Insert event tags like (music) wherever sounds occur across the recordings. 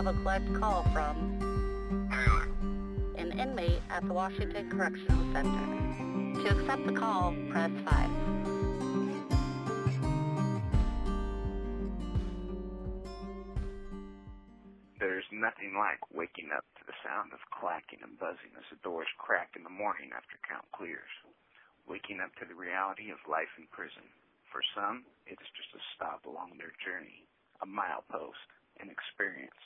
have a collect call from Taylor. an inmate at the Washington Correctional Center. To accept the call, press 5. There's nothing like waking up to the sound of clacking and buzzing as the doors crack in the morning after count clears. Waking up to the reality of life in prison. For some, it is just a stop along their journey, a milepost, an experience.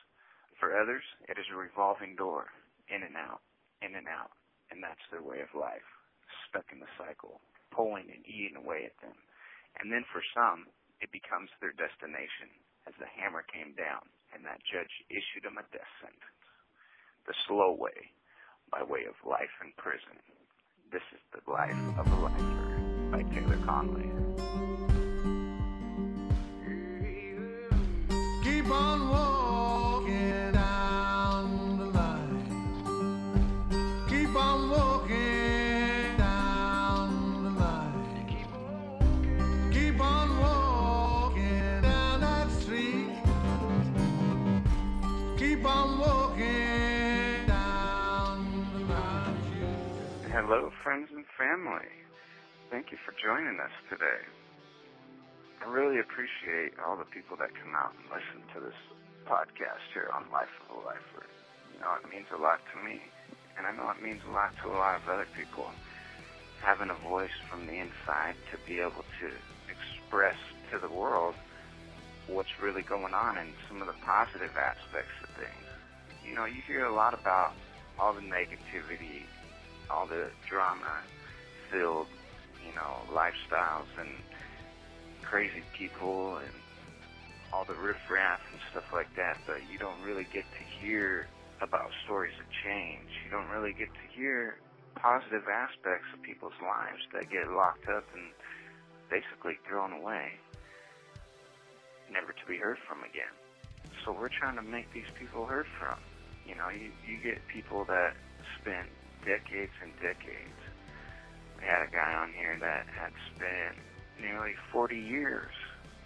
For others, it is a revolving door, in and out, in and out, and that's their way of life, stuck in the cycle, pulling and eating away at them. And then for some, it becomes their destination as the hammer came down and that judge issued them a death sentence. The slow way, by way of life in prison. This is the life of a lifer by Taylor Conway. Family. Thank you for joining us today. I really appreciate all the people that come out and listen to this podcast here on Life of a Lifer. You know, it means a lot to me, and I know it means a lot to a lot of other people. Having a voice from the inside to be able to express to the world what's really going on and some of the positive aspects of things. You know, you hear a lot about all the negativity, all the drama filled, you know, lifestyles and crazy people and all the riffraff and stuff like that, but you don't really get to hear about stories of change. You don't really get to hear positive aspects of people's lives that get locked up and basically thrown away, never to be heard from again. So we're trying to make these people heard from. You know, you, you get people that spent decades and decades. Had a guy on here that had spent nearly 40 years.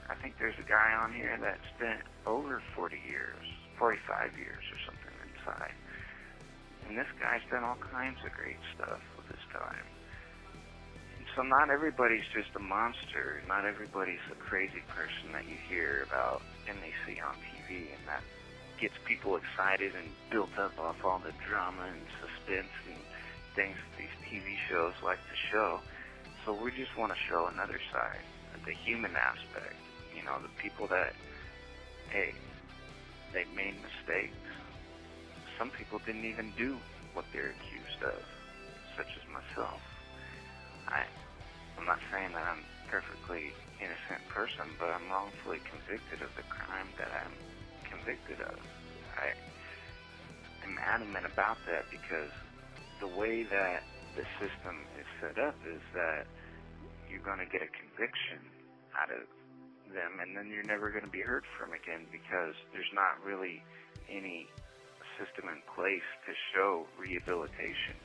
I think there's a guy on here that spent over 40 years, 45 years or something inside. And this guy's done all kinds of great stuff with his time. And so not everybody's just a monster. Not everybody's a crazy person that you hear about and they see on TV and that gets people excited and built up off all the drama and suspense and things these TV shows like to show. So we just want to show another side, the human aspect. You know, the people that, hey, they made mistakes. Some people didn't even do what they're accused of, such as myself. I, I'm not saying that I'm perfectly innocent person, but I'm wrongfully convicted of the crime that I'm convicted of. I am adamant about that because the way that the system is set up is that you're going to get a conviction out of them and then you're never going to be heard from again because there's not really any system in place to show rehabilitation.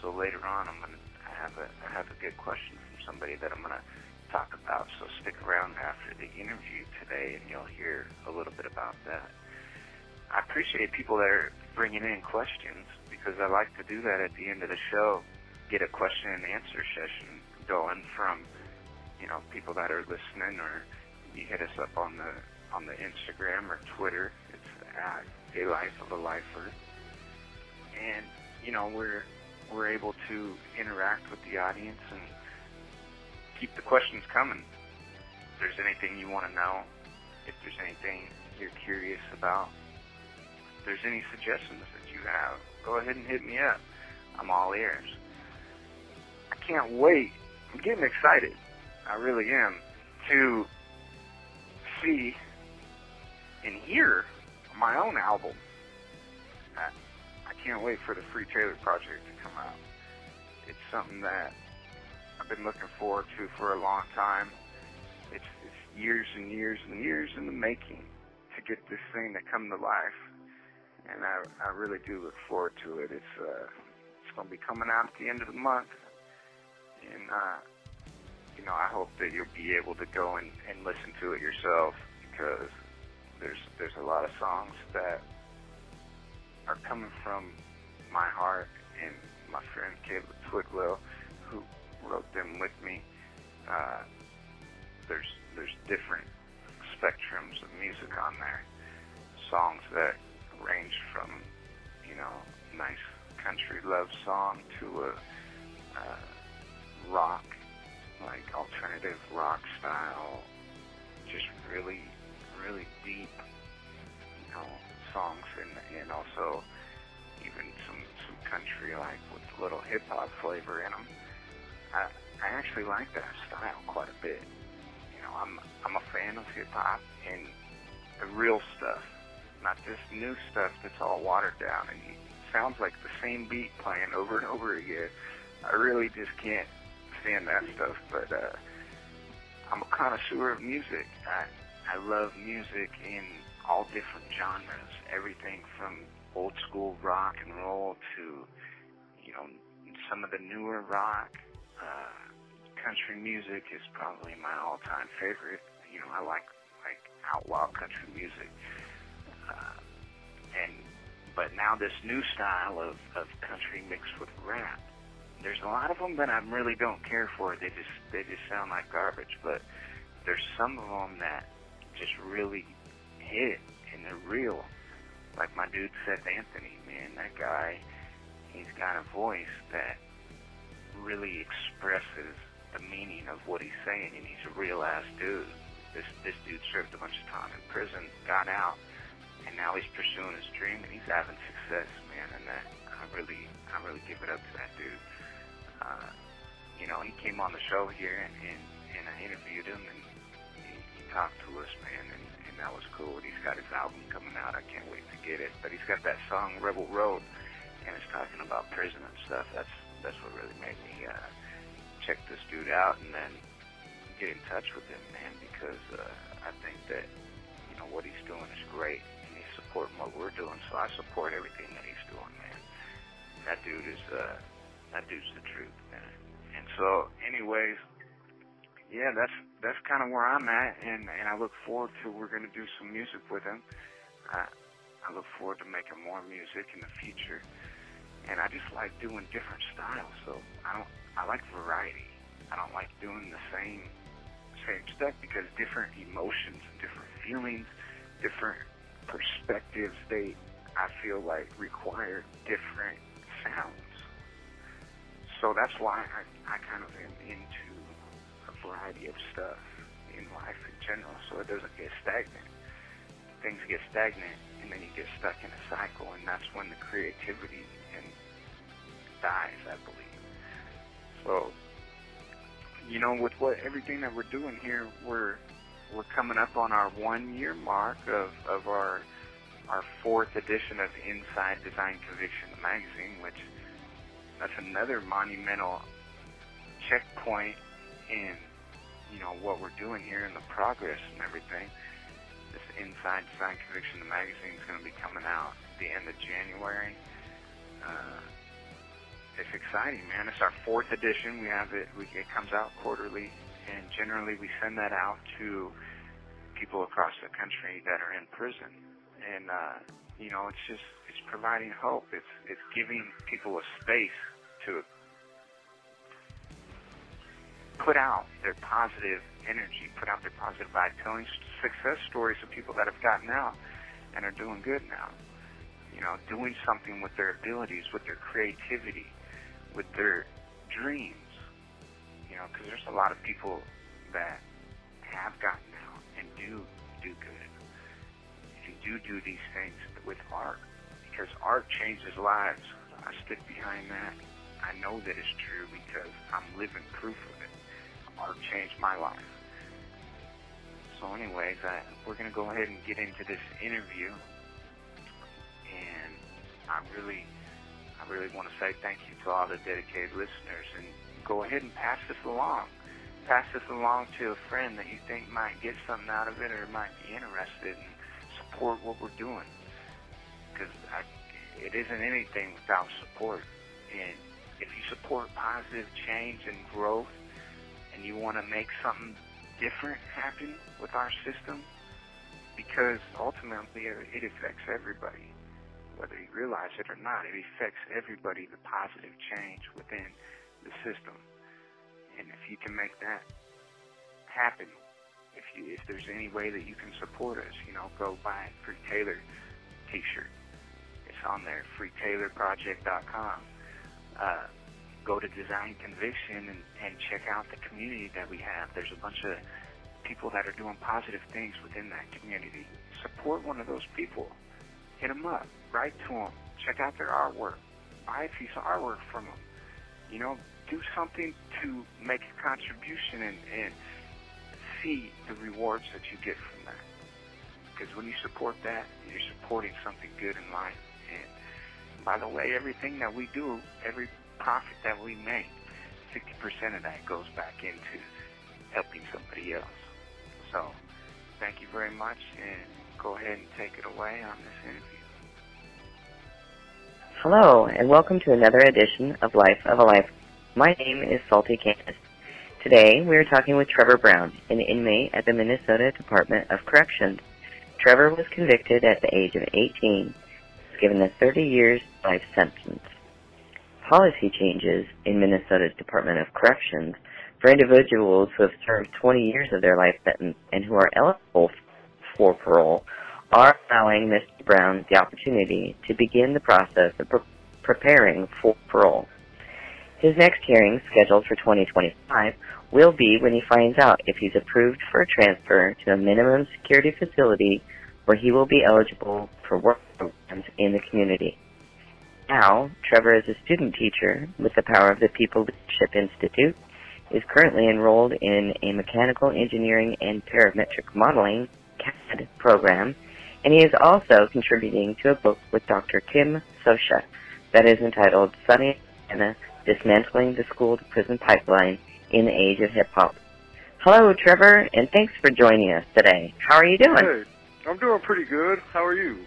So later on I'm going to have a I have a good question from somebody that I'm going to talk about. So stick around after the interview today and you'll hear a little bit about that. I appreciate people that are bringing in questions because I like to do that at the end of the show. Get a question and answer session going from, you know, people that are listening or you hit us up on the on the Instagram or Twitter. It's at a life of a lifer. And, you know, we're we're able to interact with the audience and keep the questions coming. If there's anything you want to know, if there's anything you're curious about, if there's any suggestions that you have, go ahead and hit me up. I'm all ears. I can't wait. I'm getting excited. I really am to see and hear my own album. I, I can't wait for the Free Taylor project to come out. It's something that I've been looking forward to for a long time. It's, it's years and years and years in the making to get this thing to come to life, and I, I really do look forward to it. It's uh, it's going to be coming out at the end of the month, and uh, you know I hope that you'll be able to go and, and listen to it yourself because there's there's a lot of songs that are coming from my heart and my friend Caleb Twidwell, who wrote them with me. Uh, there's there's different spectrums of music on there. Songs that range from you know nice country love song to a rock like alternative rock style, just really really deep you know songs and and also even some some country like with a little hip hop flavor in them. I I actually like that style quite a bit. You know, I'm I'm a fan of hip hop and the real stuff, not this new stuff that's all watered down and sounds like the same beat playing over and over again. I really just can't stand that stuff. But uh, I'm a connoisseur of music. I I love music in all different genres, everything from old school rock and roll to, you know, some of the newer rock. Uh, country music is probably my all-time favorite. You know, I like like outlaw country music. Uh, and but now this new style of of country mixed with rap. There's a lot of them that I really don't care for. They just they just sound like garbage. But there's some of them that just really hit and they're real. Like my dude Seth Anthony, man, that guy, he's got a voice that really expresses the meaning of what he's saying, and he's a real ass dude. This this dude served a bunch of time in prison, got out, and now he's pursuing his dream, and he's having success, man. And that I really I really give it up to that dude. Uh, you know, he came on the show here, and and, and I interviewed him, and he, he talked to us, man, and, and that was cool. And he's got his album coming out. I can't wait to get it. But he's got that song Rebel Road, and it's talking about prison and stuff. That's that's what really made me. Uh, check this dude out and then get in touch with him, man, because uh, I think that you know what he's doing is great, supporting what we're doing. So I support everything that he's doing, man. That dude is uh, that dude's the truth, man. And so, anyways, yeah, that's that's kind of where I'm at, and and I look forward to we're gonna do some music with him. I I look forward to making more music in the future and I just like doing different styles. So I don't, I like variety. I don't like doing the same, same stuff because different emotions, different feelings, different perspectives, they, I feel like require different sounds. So that's why I, I kind of am into a variety of stuff in life in general, so it doesn't get stagnant. Things get stagnant, and then you get stuck in a cycle, and that's when the creativity and dies, I believe. So, you know, with what everything that we're doing here, we're we're coming up on our one year mark of, of our our fourth edition of Inside Design Conviction magazine, which that's another monumental checkpoint in you know what we're doing here and the progress and everything. This Inside Design Conviction magazine is going to be coming out at the end of January. Uh, it's exciting, man. It's our fourth edition. We have it. We, it comes out quarterly, and generally we send that out to people across the country that are in prison. And uh, you know, it's just it's providing hope. It's it's giving people a space to put out their positive energy, put out their positive vibe, telling success stories of people that have gotten out and are doing good now. You know, doing something with their abilities, with their creativity, with their dreams. Know, because there's a lot of people that have gotten out and do do good and do do these things with art because art changes lives. I stick behind that. I know that it's true because I'm living proof of it. Art changed my life. So, anyways, I, we're going to go ahead and get into this interview, and I really I really want to say thank you to all the dedicated listeners and go ahead and pass this along. Pass this along to a friend that you think might get something out of it or might be interested and support what we're doing. Because it isn't anything without support. And if you support positive change and growth and you want to make something different happen with our system, because ultimately it affects everybody whether you realize it or not. It affects everybody, the positive change within the system. And if you can make that happen, if you if there's any way that you can support us, you know, go buy a Free Taylor t-shirt. It's on there, freetaylorproject.com. Uh, go to Design Conviction and, and check out the community that we have. There's a bunch of people that are doing positive things within that community. Support one of those people. Hit them up. Write to them. Check out their artwork. Buy a piece of artwork from them. You know, do something to make a contribution and, and see the rewards that you get from that. Because when you support that, you're supporting something good in life. And by the way, everything that we do, every profit that we make, 50% of that goes back into helping somebody else. So, thank you very much, and go ahead and take it away on this interview. Hello, and welcome to another edition of Life of a Life. My name is Salty Candace. Today, we are talking with Trevor Brown, an inmate at the Minnesota Department of Corrections. Trevor was convicted at the age of 18, was given a 30 years life sentence. Policy changes in Minnesota's Department of Corrections for individuals who have served 20 years of their life sentence and who are eligible for parole are allowing Mr. Brown the opportunity to begin the process of pre- preparing for parole. His next hearing, scheduled for 2025, will be when he finds out if he's approved for a transfer to a minimum security facility where he will be eligible for work programs in the community. Now, Trevor is a student teacher with the Power of the People Leadership Institute, is currently enrolled in a mechanical engineering and parametric modeling CAD program, and he is also contributing to a book with Dr. Kim Socha that is entitled Sunny Anna Dismantling the School to Prison Pipeline in the Age of Hip Hop. Hello, Trevor, and thanks for joining us today. How are you doing? Hey, I'm doing pretty good. How are you?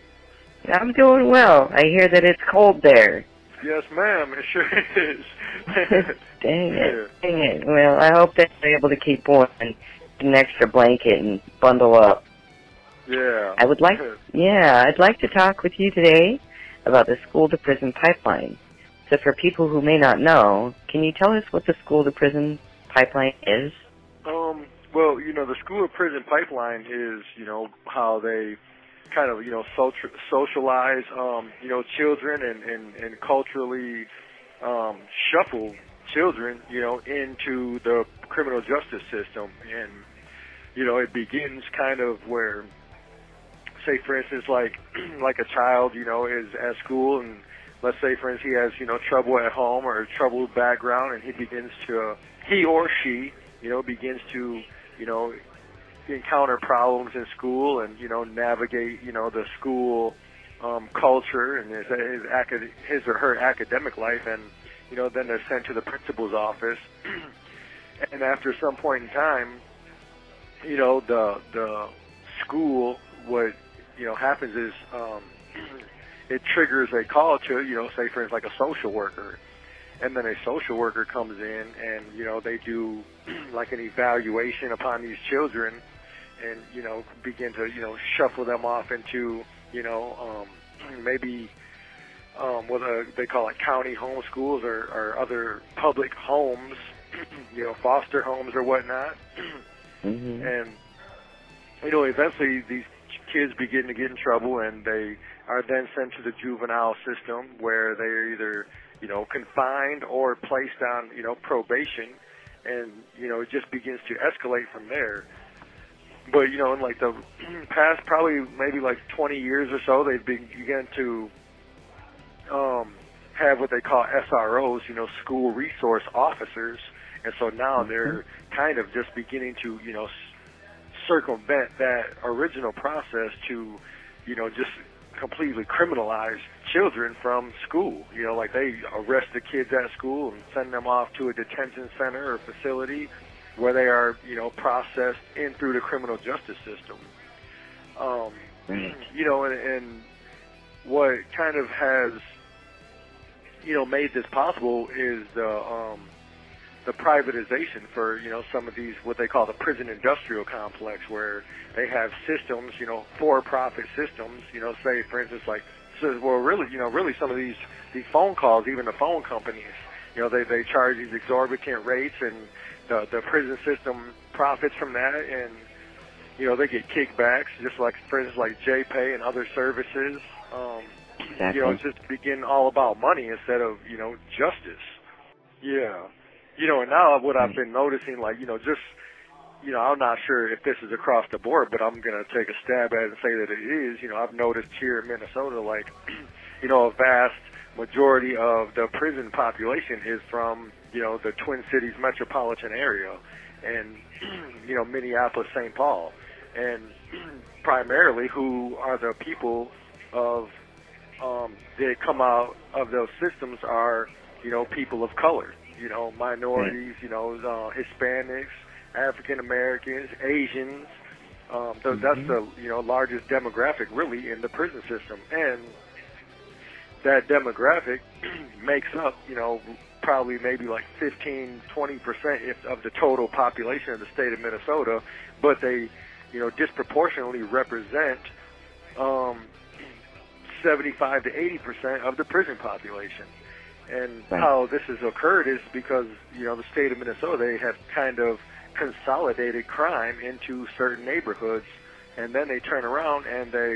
I'm doing well. I hear that it's cold there. Yes, ma'am. It sure (laughs) is. (laughs) Dang it. Dang it. Well, I hope that you're able to keep warm and get an extra blanket and bundle up. Yeah. I would like, yeah, I'd like to talk with you today about the school to prison pipeline. So for people who may not know, can you tell us what the school to prison pipeline is? Um. Well, you know, the school to prison pipeline is, you know, how they kind of, you know, social, socialize, um, you know, children and and and culturally um, shuffle children, you know, into the criminal justice system, and you know, it begins kind of where, say, for instance, like (clears throat) like a child, you know, is at school and let's say for instance he has you know trouble at home or troubled background and he begins to he or she you know begins to you know encounter problems in school and you know navigate you know the school um culture and his his, acad- his or her academic life and you know then they're sent to the principal's office. (clears throat) And after some point in time you know the the school what you know happens is um it triggers a call to, you know, say for instance like a social worker. And then a social worker comes in and, you know, they do (clears throat) like an evaluation upon these children and, you know, begin to, you know, shuffle them off into, you know, um, (clears throat) maybe um, what uh, they call it county home schools or, or other public homes, (clears throat) you know, foster homes or whatnot. Mm-hmm. And, you know, eventually these kids begin to get in trouble and they are then sent to the juvenile system where they're either, you know, confined or placed on, you know, probation. And, you know, it just begins to escalate from there. But, you know, in like the (clears throat) past probably maybe like 20 years or so, they've been, begun to um, have what they call SROs, you know, school resource officers. And so now they're kind of just beginning to, you know, circumvent that original process to, you know, just completely criminalize children from school. You know, like they arrest the kids at school and send them off to a detention center or facility where they are, you know, processed in through the criminal justice system. Um, you know, and, and what kind of has, you know, made this possible is the um, the privatization for you know some of these what they call the prison industrial complex, where they have systems, you know, for-profit systems. You know, say for instance like so, well, really, you know, really some of these these phone calls, even the phone companies, you know, they they charge these exorbitant rates, and the the prison system profits from that, and you know they get kickbacks, just like for instance, like JPay and other services. Um, Exactly. you know, it's just begin all about money instead of you know justice. Yeah, you know, and now what I've been noticing, like you know, just you know, I'm not sure if this is across the board, but I'm gonna take a stab at it and say that it is. You know, I've noticed here in Minnesota, like, (clears throat) you know, a vast majority of the prison population is from you know the Twin Cities metropolitan area, and (clears throat) you know Minneapolis, St. Paul, and (clears throat) primarily who are the people of um, that come out of those systems are, you know, people of color, you know, minorities, you know, uh, Hispanics, African Americans, Asians. Um, th- That's the you know largest demographic really in the prison system, and that demographic (clears throat) makes up you know probably maybe like 15, 20 percent of the total population of the state of Minnesota, but they you know disproportionately represent um, 75 to 80 percent of the prison population. And Right. how this has occurred is because you know the state of Minnesota they have kind of consolidated crime into certain neighborhoods, and then they turn around and they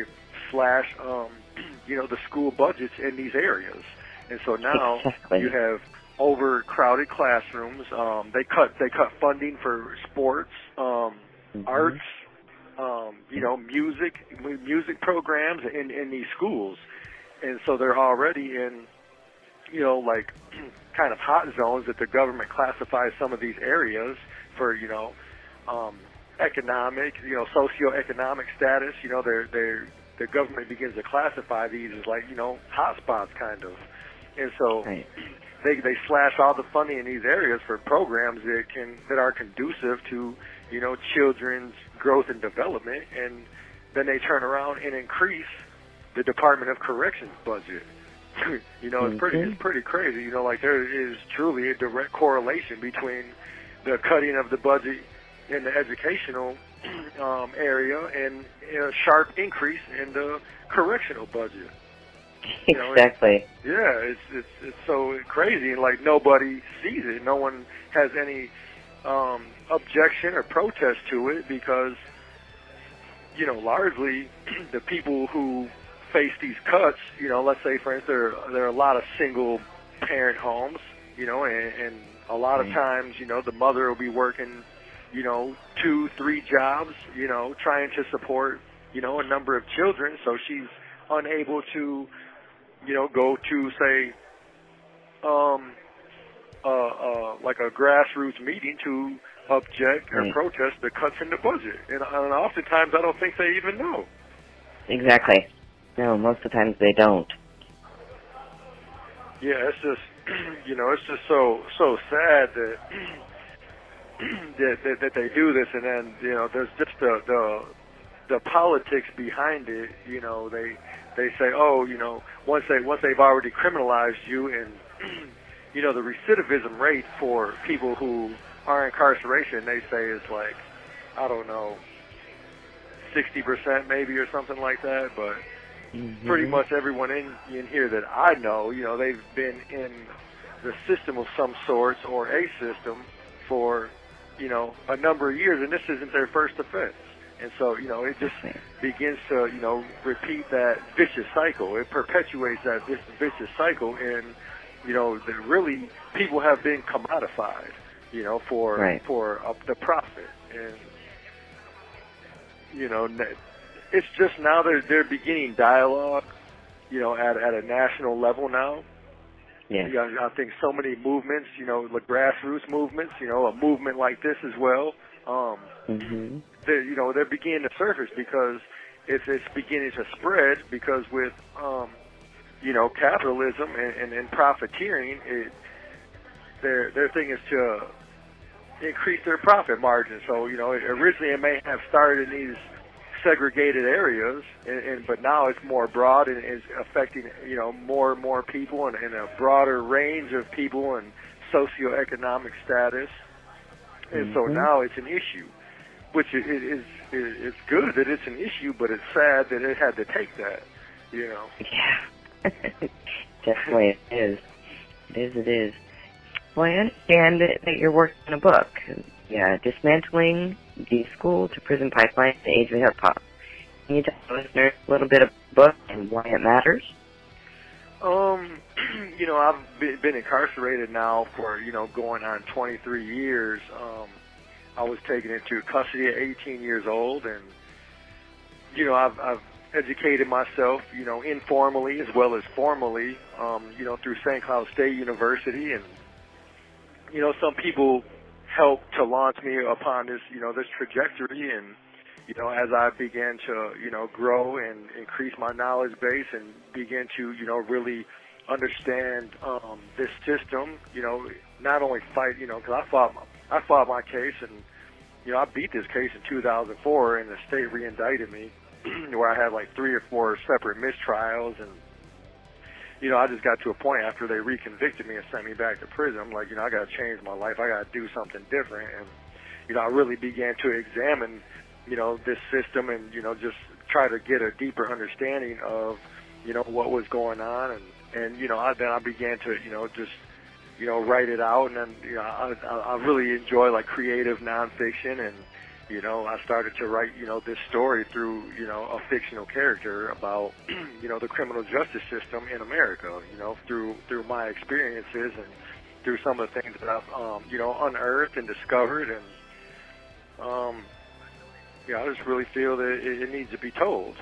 slash um, (clears throat) you know the school budgets in these areas. And so now Exactly. you have overcrowded classrooms. Um, they cut they cut funding for sports, um, Mhm. arts, um, you know, music, music programs in in these schools, and so they're already in, you know, like (clears throat) kind of hot zones that the government classifies some of these areas for, you know, um, economic, you know, socioeconomic status. You know, they're they're the government begins to classify these as like you know hotspots kind of, and so Right. (clears throat) they they slash all the funding in these areas for programs that can that are conducive to you know children's growth and development, and then they turn around and increase the Department of Corrections budget. (laughs) you know, it's pretty it's pretty crazy. You know, like there is truly a direct correlation between the cutting of the budget in the educational (clears throat) um, area and a sharp increase in the correctional budget. You know, Exactly. Yeah, it's it's it's so crazy, and like nobody sees it. No one has any um, objection or protest to it because you know largely (clears throat) the people who face these cuts, you know, let's say for instance there there are a lot of single parent homes, you know, and, and a lot of times you know the mother will be working, you know, two three jobs, you know, trying to support you know a number of children, so she's unable to you know, go to say, um, uh, uh, like a grassroots meeting to object or Right. protest the cuts in the budget, and, and oftentimes I don't think they even know. Exactly. No, most of the times they don't. Yeah, it's just, (clears throat) you know, it's just so so sad that (clears throat) that, that that they do this, and then you know, there's just the the the politics behind it. You know, they they say, oh, you know, once they once they've already criminalized you, and (clears throat) you know, the recidivism rate for people who are incarceration, they say is like, I don't know, sixty percent maybe or something like that, but Mhm. pretty much everyone in in here that I know, you know, they've been in the system of some sorts or a system for, you know, a number of years, and this isn't their first offense. And so, you know, it just begins to, you know, repeat that vicious cycle. It perpetuates that vicious cycle, and you know, that really people have been commodified, you know, for Right. for uh, the profit, and you know, it's just now they're they're beginning dialogue, you know, at at a national level now. Yeah. You know, I think so many movements, you know, the grassroots movements, you know, a movement like this as well. Um, Mhm. they're, you know, they're beginning to surface because it's it's beginning to spread because with um, you know, capitalism and, and, and profiteering, it, their their thing is to increase their profit margin. So you know, originally it may have started in these segregated areas, and, and but now it's more broad and is affecting you know more and more people and, and a broader range of people and socioeconomic status. And so Mhm. now it's an issue, which it, it is it, it's good that it's an issue, but it's sad that it had to take that. You know. Yeah. (laughs) Definitely it is. It is, it is. Well, I understand that, that you're working on a book. Yeah, Dismantling the School to Prison Pipeline, The Age of Hip Hop. Can you tell listeners a little bit about the book and why it matters? Um, (clears throat) you know, I've been, incarcerated now for you know going on 23 years. Um, I was taken into custody at 18 years old, and you know, I've, I've educated myself, you know, informally as well as formally, um, you know, through St. Cloud State University, and you know, some people helped to launch me upon this, you know, this trajectory, and you know, as I began to, you know, grow and increase my knowledge base and begin to, you know, really understand um, this system, you know, not only fight, you know, because I fought, my, I fought my case and, you know, I beat this case in 2004 and the state re-indicted me (clears throat) where I had like three or four separate mistrials and, you know, I just got to a point after they reconvicted me and sent me back to prison. I'm like, you know, I got to change my life. I got to do something different. And, you know, I really began to examine you know, this system and, you know, just try to get a deeper understanding of, you know, what was going on. And, and you know, I, then I began to, you know, just, you know, write it out. And then, you know, I, I really enjoy like creative nonfiction. And, you know, I started to write, you know, this story through, you know, a fictional character about, (clears throat) you know, the criminal justice system in America, you know, through, through my experiences and through some of the things that I've, um, you know, unearthed and discovered. And, um, yeah, I just really feel that it, it needs to be told.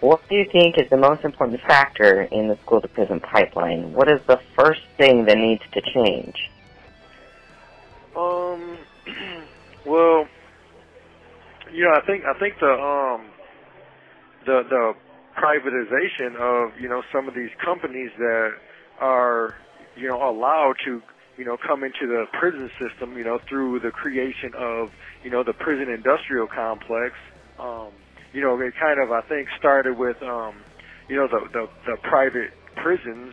What do you think is the most important factor in the school to prison pipeline? What is the first thing that needs to change? Um, well, you know, I think I think the um the the privatization of you know some of these companies that are you know allowed to you know, come into the prison system, you know, through the creation of, you know, the prison industrial complex. Um, you know, it kind of, I think, started with, um, you know, the, the, the private prisons,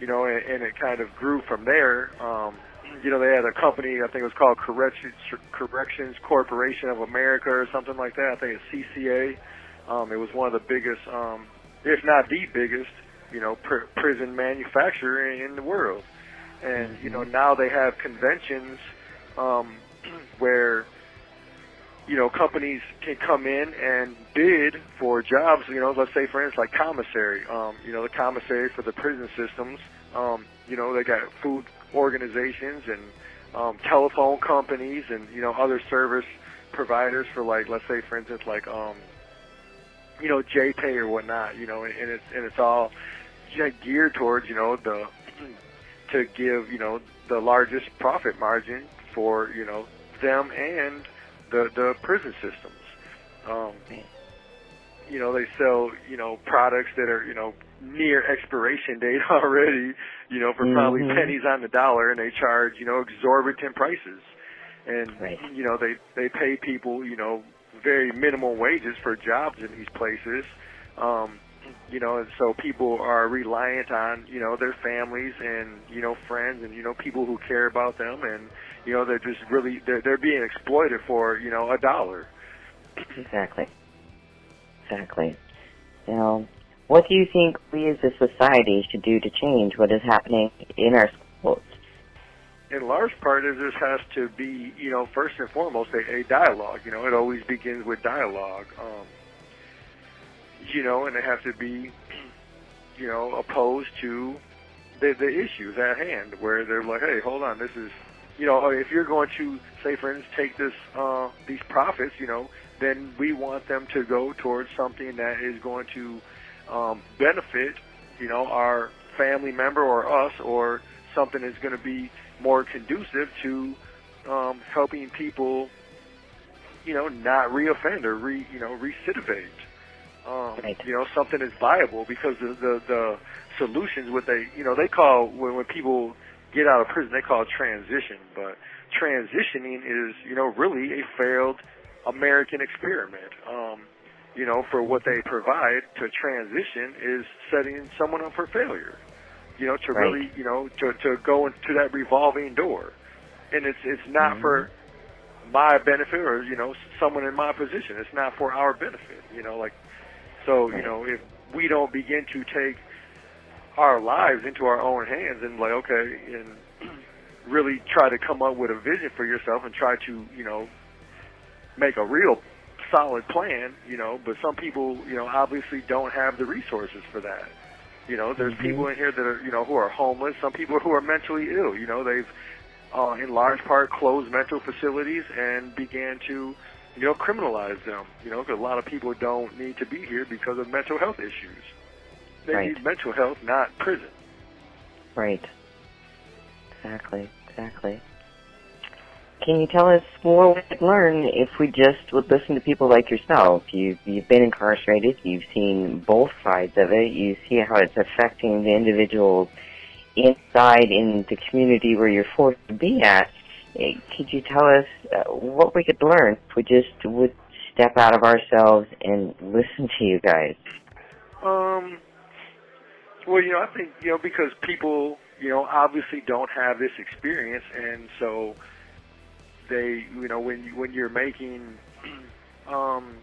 you know, and, and it kind of grew from there. Um, you know, they had a company, I think it was called Corrections, Corrections Corporation of America or something like that. I think it's CCA. Um, it was one of the biggest, um, if not the biggest, you know, pr- prison manufacturer in, in the world and you know now they have conventions um, (clears throat) where you know companies can come in and bid for jobs. You know, let's say for instance like commissary. Um, you know, the commissary for the prison systems. Um, you know, they got food organizations and um, telephone companies and you know other service providers for like let's say for instance like um, you know JPay or whatnot. You know, and, and it's and it's all geared towards you know the (clears throat) to give you know the largest profit margin for you know them and the the prison systems. Um, you know they sell you know products that are you know near expiration date already. You know for mm-hmm. probably pennies on the dollar, and they charge you know exorbitant prices. And right. you know they they pay people you know very minimal wages for jobs in these places. Um, you know, and so people are reliant on, you know, their families and, you know, friends and, you know, people who care about them and, you know, they're just really, they're, they're being exploited for, you know, a dollar. Exactly. Exactly. Now, what do you think we as a society should do to change what is happening in our schools? In large part, it just has to be, you know, first and foremost, a, a dialogue. You know, it always begins with dialogue. Um, you know, and they have to be, you know, opposed to the the issues at hand, where they're like, hey, hold on, this is, you know, if you're going to say, for instance, take this uh, these profits, you know, then we want them to go towards something that is going to um, benefit, you know, our family member or us, or something that's going to be more conducive to um, helping people, you know, not reoffend or re, you know, recidivate um, right. you know, something is viable because the, the the solutions what they you know they call when when people get out of prison they call it transition, but transitioning is you know really a failed American experiment. Um, you know, for what they provide to transition is setting someone up for failure. You know, to right. really you know to to go into that revolving door, and it's it's not mm-hmm. for my benefit or you know someone in my position. It's not for our benefit. You know, like so, you know, if we don't begin to take our lives into our own hands and like okay and (clears throat) really try to come up with a vision for yourself and try to you know make a real solid plan you know but some people you know obviously don't have the resources for that you know there's Mhm. people in here that are you know who are homeless some people who are mentally ill you know they've uh, in large part closed mental facilities and began to you know criminalize them you know 'cause a lot of people don't need to be here because of mental health issues they Right. need mental health not prison Right. Exactly. Exactly. Can you tell us more we could learn if we just would listen to people like yourself? You've, you've been incarcerated. You've seen both sides of it. You see how it's affecting the individuals inside in the community where you're forced to be at. Eh, Could you tell us uh, what we could learn if we just would step out of ourselves and listen to you guys? Um, well, you know, I think you know because people, you know, obviously don't have this experience, and so they, you know, when when you're making, (clears throat) um,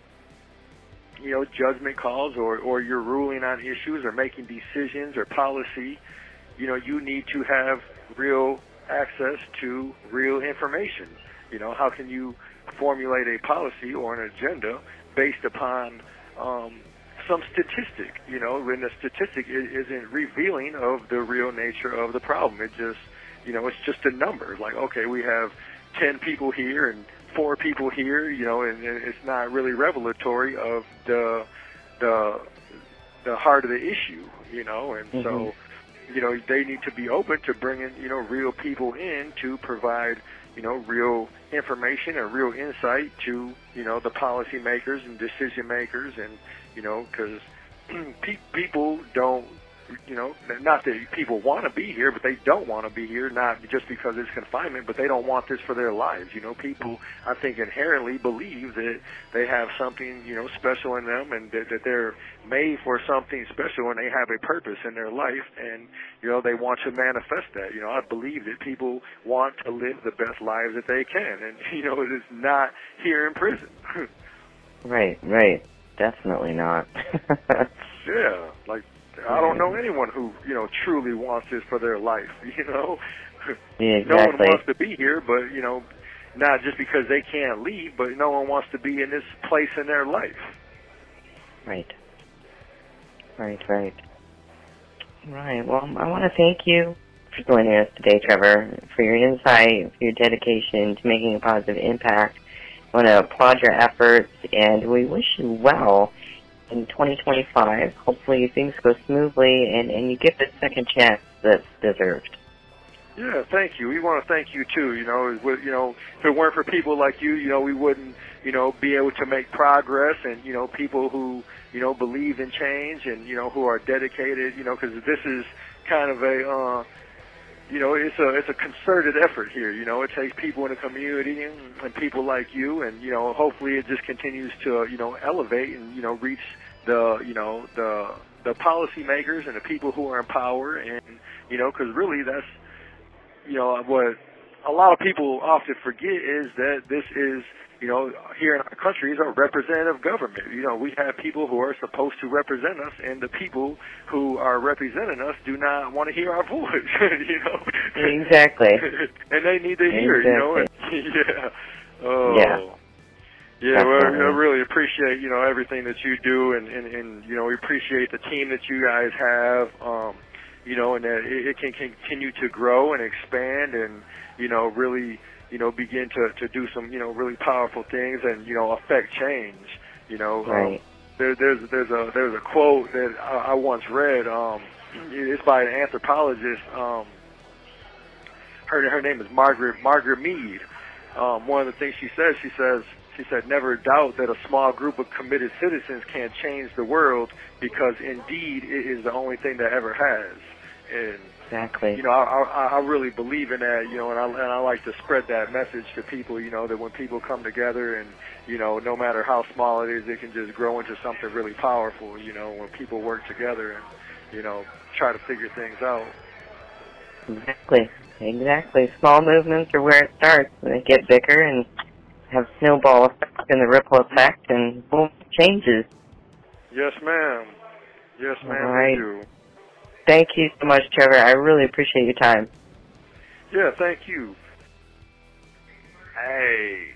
you know, judgment calls or or you're ruling on issues or making decisions or policy, you know, you need to have real access to real information. You know, how can you formulate a policy or an agenda based upon um, some statistic, you know, when the statistic isn't revealing of the real nature of the problem. It just, you know, it's just a number. Like, okay, we have 10 people here and four people here, you know, and, and it's not really revelatory of the, the, the heart of the issue, you know, and so, Mhm. you know, they need to be open to bringing, you know, real people in to provide, you know, real information and real insight to, you know, the policymakers and decision makers and, you know, because (clears throat) pe- people don't, you know, not that people want to be here, but they don't want to be here, not just because it's confinement, but they don't want this for their lives. You know, people, I think, inherently believe that they have something, you know, special in them and that, that they're made for something special and they have a purpose in their life and, you know, they want to manifest that. You know, I believe that people want to live the best lives that they can and, (laughs) you know, it is not here in prison. (laughs) Right, right. Definitely not. (laughs) Yeah, like I don't know anyone who you know truly wants this for their life. (laughs) You know, Yeah, (laughs) no one wants to be here, but you know, not just because they can't leave, but no one wants to be in this place in their life. Right. Right, right. Right. Well, I want to thank you for joining us today, Trevor, for your insight, for your dedication to making a positive impact. I want to applaud your efforts, and we wish you well in 2025. Hopefully things go smoothly, and, and you get the second chance that's deserved. Yeah, thank you. We want to thank you too. You know, you know, if it weren't for people like you, you know, we wouldn't, you know, be able to make progress. And you know, people who, you know, believe in change and you know, who are dedicated. You know, because this is kind of a, uh, you know, it's a it's a concerted effort here. You know, it takes people in the community and, and people like you, and you know, hopefully it just continues to, you know, elevate and you know, reach the, you know, the the policymakers and the people who are in power, and you know, because really that's you know, what a lot of people often forget is that this is, you know, here in our country is a representative government. You know, we have people who are supposed to represent us, and the people who are representing us do not want to hear our (laughs) voice. (laughs) you know, Exactly. (laughs) and they need to hear. You know, and, yeah. Oh. Yeah. Yeah, well, I really appreciate you know everything that you do, and, and and you know we appreciate the team that you guys have. Um, you know, and that it, it can continue to grow and expand, and you know really you know begin to to do some you know really powerful things, and you know affect change. You know, um, there, there's there's a there's a quote that I, I once read. Um, it's by an anthropologist. Um, her her name is Margaret Margaret Mead. Um, one of the things she says, she says, she said, never doubt that a small group of committed citizens can change the world because indeed it is the only thing that ever has. And Exactly. you know, I, I, I really believe in that, you know, and I, and I like to spread that message to people, you know, that when people come together and, you know, no matter how small it is, it can just grow into something really powerful, you know, when people work together and, you know, try to figure things out. Exactly. Exactly. Small movements are where it starts. And they get bigger and have snowball effect and the ripple effect and boom, changes. Yes, ma'am. Yes, ma'am, All right. Thank you so much, Trevor. I really appreciate your time. Yeah, thank you. Hey,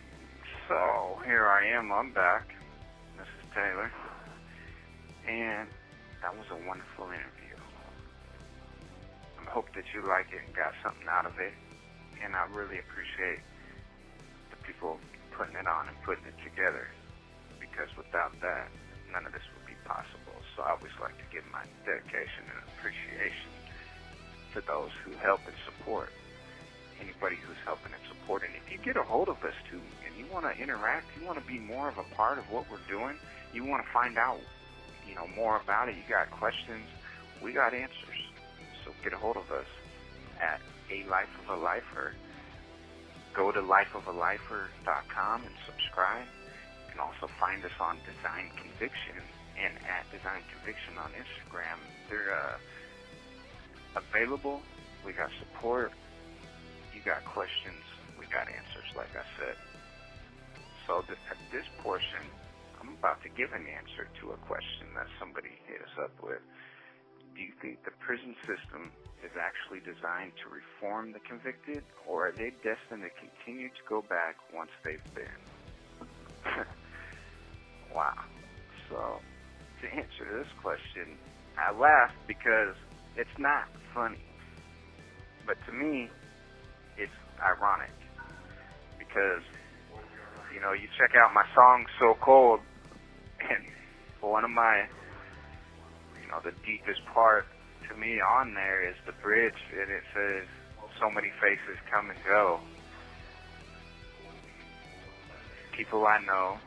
so here I am. I'm back. This is Taylor. And that was a wonderful interview. I hope that you like it and got something out of it. And I really appreciate the people putting it on and putting it together. Because without that, none of this would be possible. So I always like to give my dedication and appreciation to those who help and support anybody who's helping and supporting. If you get a hold of us too and you want to interact, you want to be more of a part of what we're doing, you want to find out, you know, more about it, you got questions, we got answers. So get a hold of us at a life of a lifer. Go to lifeofalifer.com and subscribe. You can also find us on Design Conviction and at Design Conviction on Instagram. They're uh, available. We got support you got questions, we got answers, like I said. So th- at this portion, I'm about to give an answer to a question that somebody hit us up with. Do you think the prison system is actually designed to reform the convicted, or are they destined to continue to go back once they've been? (laughs) wow. So, to answer this question, I laugh because it's not funny. But to me, it's ironic. Because you know you check out my song "So Cold" and one of my you know the deepest part to me on there is the bridge and it says so many faces come and go. People I know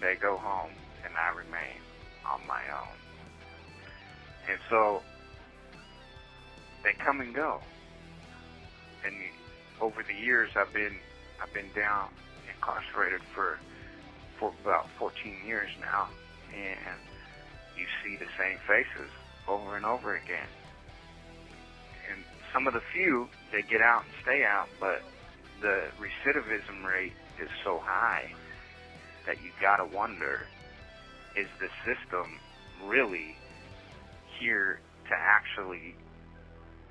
they go home and I remain on my own. And so they come and go. And over the years, I've been I've been down incarcerated for for about 14 years now, and you see the same faces over and over again. And some of the few they get out and stay out, but the recidivism rate is so high that you gotta wonder: is the system really here to actually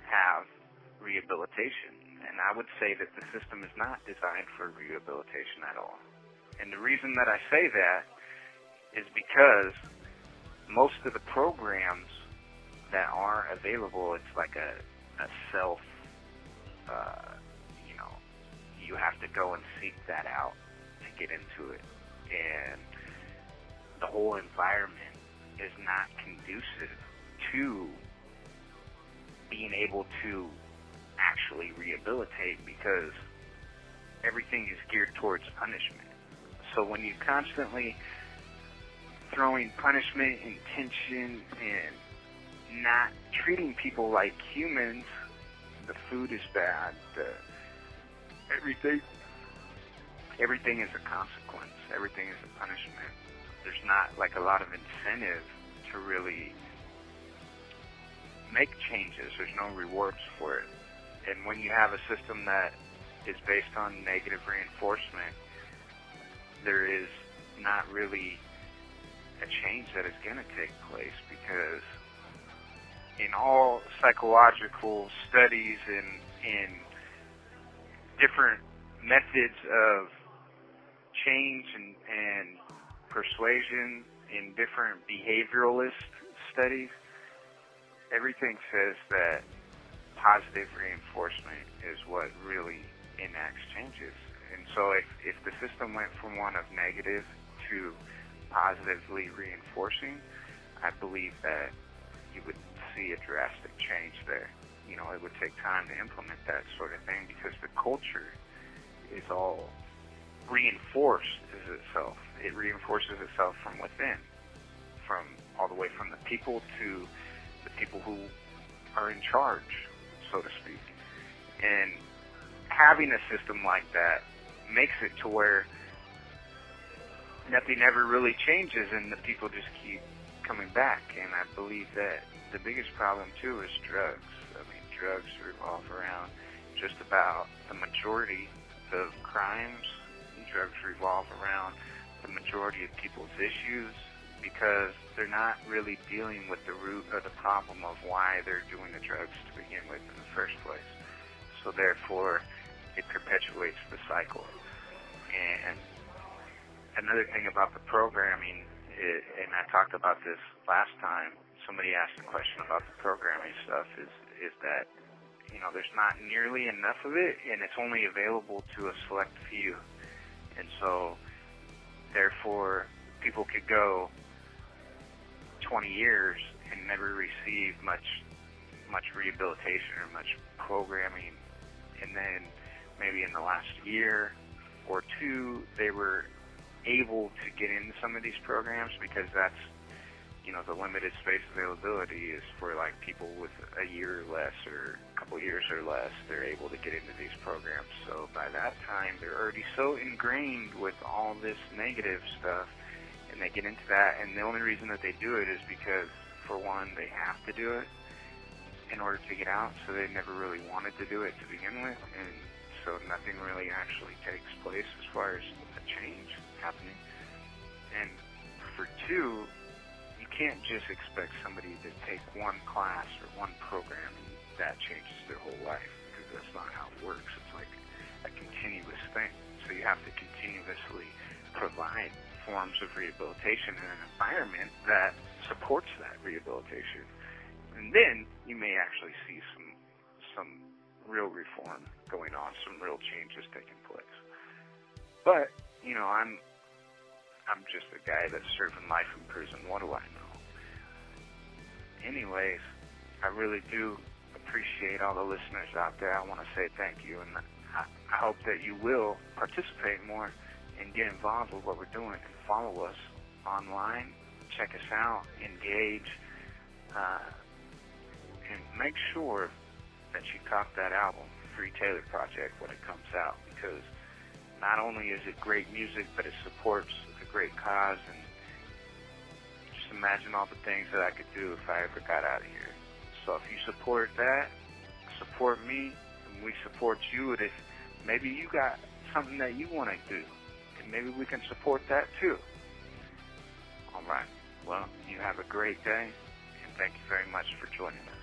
have rehabilitation? And I would say that the system is not designed for rehabilitation at all. And the reason that I say that is because most of the programs that are available, it's like a, a self, uh, you know, you have to go and seek that out to get into it. And the whole environment is not conducive to being able to actually rehabilitate because everything is geared towards punishment. So when you constantly throwing punishment and tension and not treating people like humans, the food is bad, the everything everything is a consequence. Everything is a punishment. There's not like a lot of incentive to really make changes. There's no rewards for it. And when you have a system that is based on negative reinforcement, there is not really a change that is going to take place because in all psychological studies and in different methods of change and, and persuasion in different behavioralist studies, everything says that positive reinforcement is what really enacts changes. And so if, if the system went from one of negative to positively reinforcing, I believe that you would see a drastic change there. You know, it would take time to implement that sort of thing because the culture is all reinforced itself. It reinforces itself from within, from all the way from the people to the people who are in charge so to speak. And having a system like that makes it to where nothing ever really changes and the people just keep coming back. And I believe that the biggest problem too is drugs. I mean, drugs revolve around just about the majority of crimes. Drugs revolve around the majority of people's issues. because they're not really dealing with the root of the problem of why they're doing the drugs to begin with in the first place. So therefore, it perpetuates the cycle. And another thing about the programming, and I talked about this last time. Somebody asked a question about the programming stuff. Is is that you know there's not nearly enough of it, and it's only available to a select few, and so therefore people could go 20 years and never receive much much rehabilitation or much programming, and then maybe in the last year or two they were able to get into some of these programs because that's you know the limited space availability is for like people with a year or less or a couple years or less they're able to get into these programs so by that time they're already so ingrained with all this negative stuff and they get into that and the only reason that they do it is because for one they have to do it in order to get out so they never really wanted to do it to begin with and so nothing really actually takes place as far as a change happening. And for two, can't just expect somebody to take one class or one program and that changes their whole life because that's not how it works. It's like a continuous thing. So you have to continuously provide forms of rehabilitation in an environment that supports that rehabilitation. And then you may actually see some some real reform going on, some real changes taking place. But, you know, I'm I'm just a guy that's serving life in prison. What do I know? Anyways, I really do appreciate all the listeners out there. I want to say thank you, and I, hope that you will participate more and get involved with what we're doing and follow us online. Check us out, engage, uh, and make sure that you cop that album, Free Taylor Project, when it comes out, because not only is it great music, but it supports a great cause and imagine all the things that I could do if I ever got out of here. So if you support that, support me, and we support you. And if maybe you got something that you want to do, and maybe we can support that too. All right. Well, you have a great day, and thank you very much for joining us.